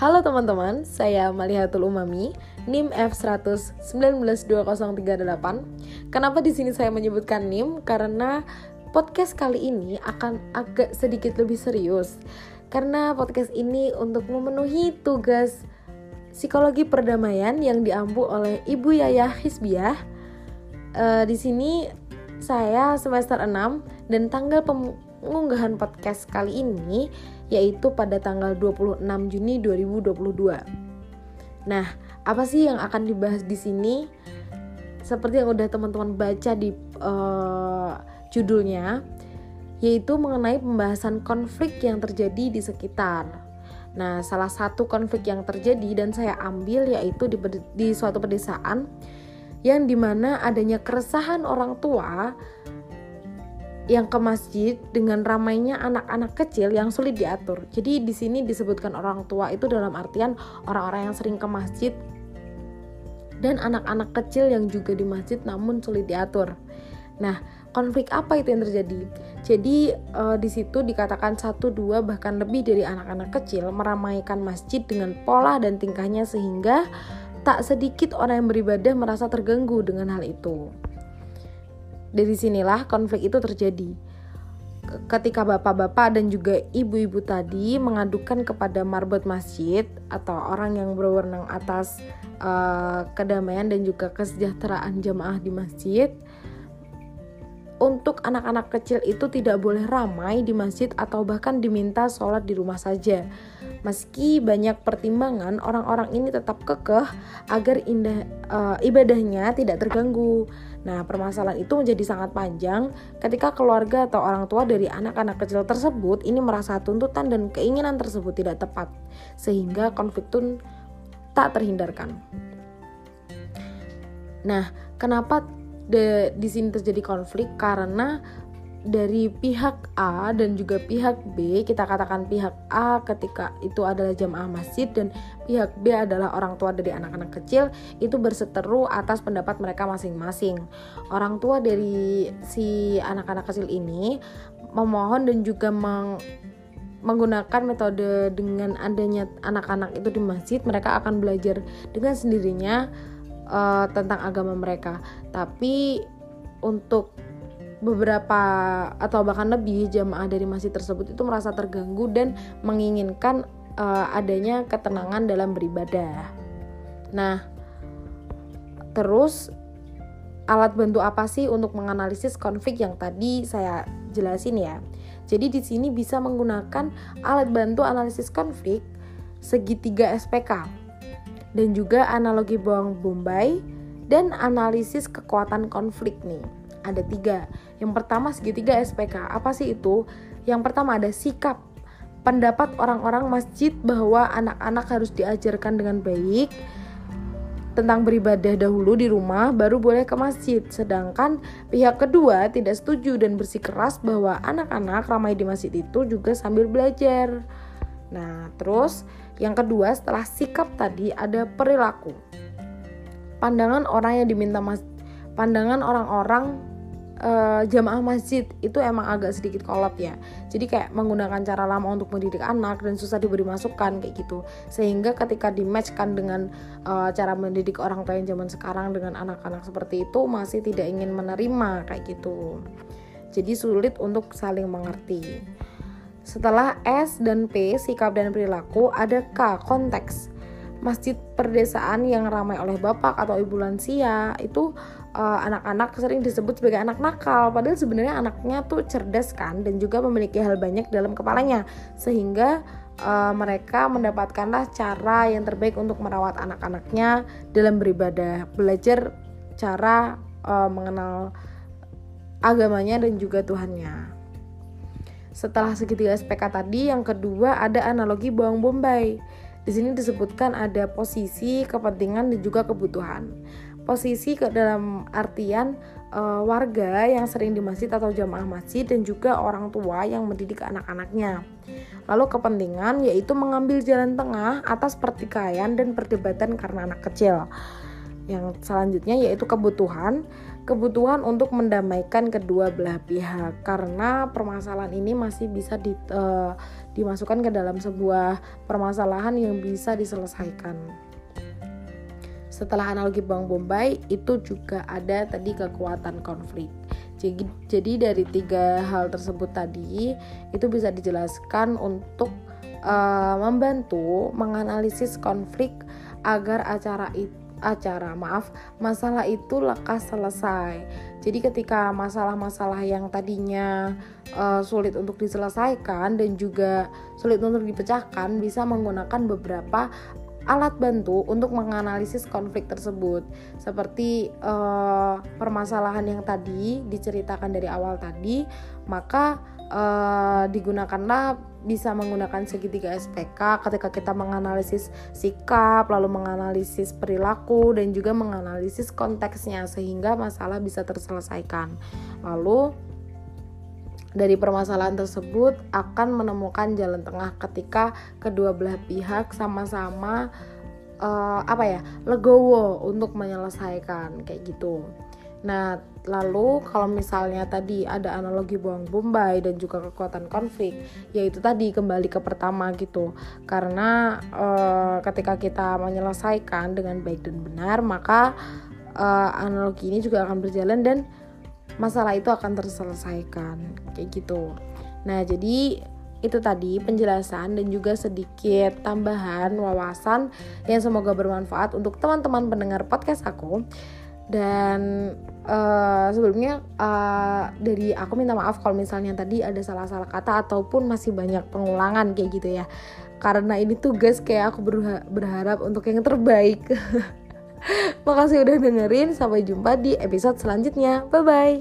Halo teman-teman, saya Malihatul Umami, NIM F100192038. Kenapa di sini saya menyebutkan NIM? Karena podcast kali ini akan agak sedikit lebih serius. Karena podcast ini untuk memenuhi tugas psikologi perdamaian yang diampu oleh Ibu Yaya Hisbiah. Uh, di sini saya semester 6 dan tanggal pengunggahan podcast kali ini yaitu pada tanggal 26 Juni 2022. Nah, apa sih yang akan dibahas di sini? Seperti yang udah teman-teman baca di uh, judulnya, yaitu mengenai pembahasan konflik yang terjadi di sekitar. Nah, salah satu konflik yang terjadi dan saya ambil yaitu di, di suatu pedesaan yang di mana adanya keresahan orang tua yang ke masjid dengan ramainya anak-anak kecil yang sulit diatur. Jadi di sini disebutkan orang tua itu dalam artian orang-orang yang sering ke masjid dan anak-anak kecil yang juga di masjid namun sulit diatur. Nah, konflik apa itu yang terjadi? Jadi e, di situ dikatakan satu dua bahkan lebih dari anak-anak kecil meramaikan masjid dengan pola dan tingkahnya sehingga tak sedikit orang yang beribadah merasa terganggu dengan hal itu. Dari sinilah konflik itu terjadi. Ketika bapak-bapak dan juga ibu-ibu tadi mengadukan kepada marbot masjid atau orang yang berwenang atas uh, kedamaian dan juga kesejahteraan jamaah di masjid, untuk anak-anak kecil itu tidak boleh ramai di masjid atau bahkan diminta sholat di rumah saja. Meski banyak pertimbangan, orang-orang ini tetap kekeh agar indah, uh, ibadahnya tidak terganggu. Nah, permasalahan itu menjadi sangat panjang ketika keluarga atau orang tua dari anak-anak kecil tersebut ini merasa tuntutan dan keinginan tersebut tidak tepat, sehingga konflik itu tak terhindarkan. Nah, kenapa di sini terjadi konflik karena dari pihak A dan juga pihak B kita katakan pihak A ketika itu adalah jamaah masjid dan pihak B adalah orang tua dari anak-anak kecil itu berseteru atas pendapat mereka masing-masing. Orang tua dari si anak-anak kecil ini memohon dan juga meng menggunakan metode dengan adanya anak-anak itu di masjid mereka akan belajar dengan sendirinya uh, tentang agama mereka. Tapi untuk beberapa atau bahkan lebih jamaah dari masjid tersebut itu merasa terganggu dan menginginkan uh, adanya ketenangan dalam beribadah. Nah, terus alat bantu apa sih untuk menganalisis konflik yang tadi saya jelasin ya? Jadi di sini bisa menggunakan alat bantu analisis konflik segitiga SPK dan juga analogi bawang bombay dan analisis kekuatan konflik nih. Ada tiga. Yang pertama segitiga SPK. Apa sih itu? Yang pertama ada sikap. Pendapat orang-orang masjid bahwa anak-anak harus diajarkan dengan baik tentang beribadah dahulu di rumah baru boleh ke masjid. Sedangkan pihak kedua tidak setuju dan bersikeras bahwa anak-anak ramai di masjid itu juga sambil belajar. Nah, terus yang kedua setelah sikap tadi ada perilaku. Pandangan orang yang diminta mas pandangan orang-orang uh, jamaah masjid itu emang agak sedikit kolot ya. Jadi kayak menggunakan cara lama untuk mendidik anak dan susah diberi masukan kayak gitu. Sehingga ketika dimatchkan dengan uh, cara mendidik orang tua yang zaman sekarang dengan anak-anak seperti itu masih tidak ingin menerima kayak gitu. Jadi sulit untuk saling mengerti. Setelah S dan P, sikap dan perilaku, ada K, konteks. Masjid perdesaan yang ramai oleh bapak atau ibu lansia itu anak-anak uh, sering disebut sebagai anak nakal padahal sebenarnya anaknya tuh cerdas kan dan juga memiliki hal banyak dalam kepalanya sehingga uh, mereka mendapatkanlah cara yang terbaik untuk merawat anak-anaknya dalam beribadah belajar cara uh, mengenal agamanya dan juga Tuhannya. Setelah segitiga SPK tadi, yang kedua ada analogi bawang bombay. Di sini disebutkan ada posisi, kepentingan, dan juga kebutuhan. Posisi ke dalam artian e, warga yang sering di masjid atau jamaah masjid dan juga orang tua yang mendidik anak-anaknya. Lalu kepentingan yaitu mengambil jalan tengah atas pertikaian dan perdebatan karena anak kecil. Yang selanjutnya yaitu kebutuhan. kebutuhan untuk mendamaikan kedua belah pihak karena permasalahan ini masih bisa di, uh, dimasukkan ke dalam sebuah permasalahan yang bisa diselesaikan. Setelah analogi Bang Bombay itu juga ada tadi kekuatan konflik. Jadi, jadi dari tiga hal tersebut tadi itu bisa dijelaskan untuk uh, membantu menganalisis konflik agar acara itu acara maaf masalah itu lekas selesai jadi ketika masalah-masalah yang tadinya uh, sulit untuk diselesaikan dan juga sulit untuk dipecahkan bisa menggunakan beberapa alat bantu untuk menganalisis konflik tersebut. Seperti uh, permasalahan yang tadi diceritakan dari awal tadi maka uh, digunakanlah bisa menggunakan segitiga SPK ketika kita menganalisis sikap lalu menganalisis perilaku dan juga menganalisis konteksnya sehingga masalah bisa terselesaikan. Lalu dari permasalahan tersebut akan menemukan jalan tengah ketika kedua belah pihak sama-sama uh, apa ya legowo untuk menyelesaikan kayak gitu. Nah, lalu kalau misalnya tadi ada analogi buang bombay dan juga kekuatan konflik, yaitu tadi kembali ke pertama gitu. Karena uh, ketika kita menyelesaikan dengan baik dan benar, maka uh, analogi ini juga akan berjalan dan masalah itu akan terselesaikan kayak gitu. Nah, jadi itu tadi penjelasan dan juga sedikit tambahan wawasan yang semoga bermanfaat untuk teman-teman pendengar podcast aku. Dan uh, sebelumnya uh, dari aku minta maaf kalau misalnya tadi ada salah-salah kata ataupun masih banyak pengulangan kayak gitu ya. Karena ini tugas kayak aku berharap untuk yang terbaik. Makasih udah dengerin, sampai jumpa di episode selanjutnya. Bye bye.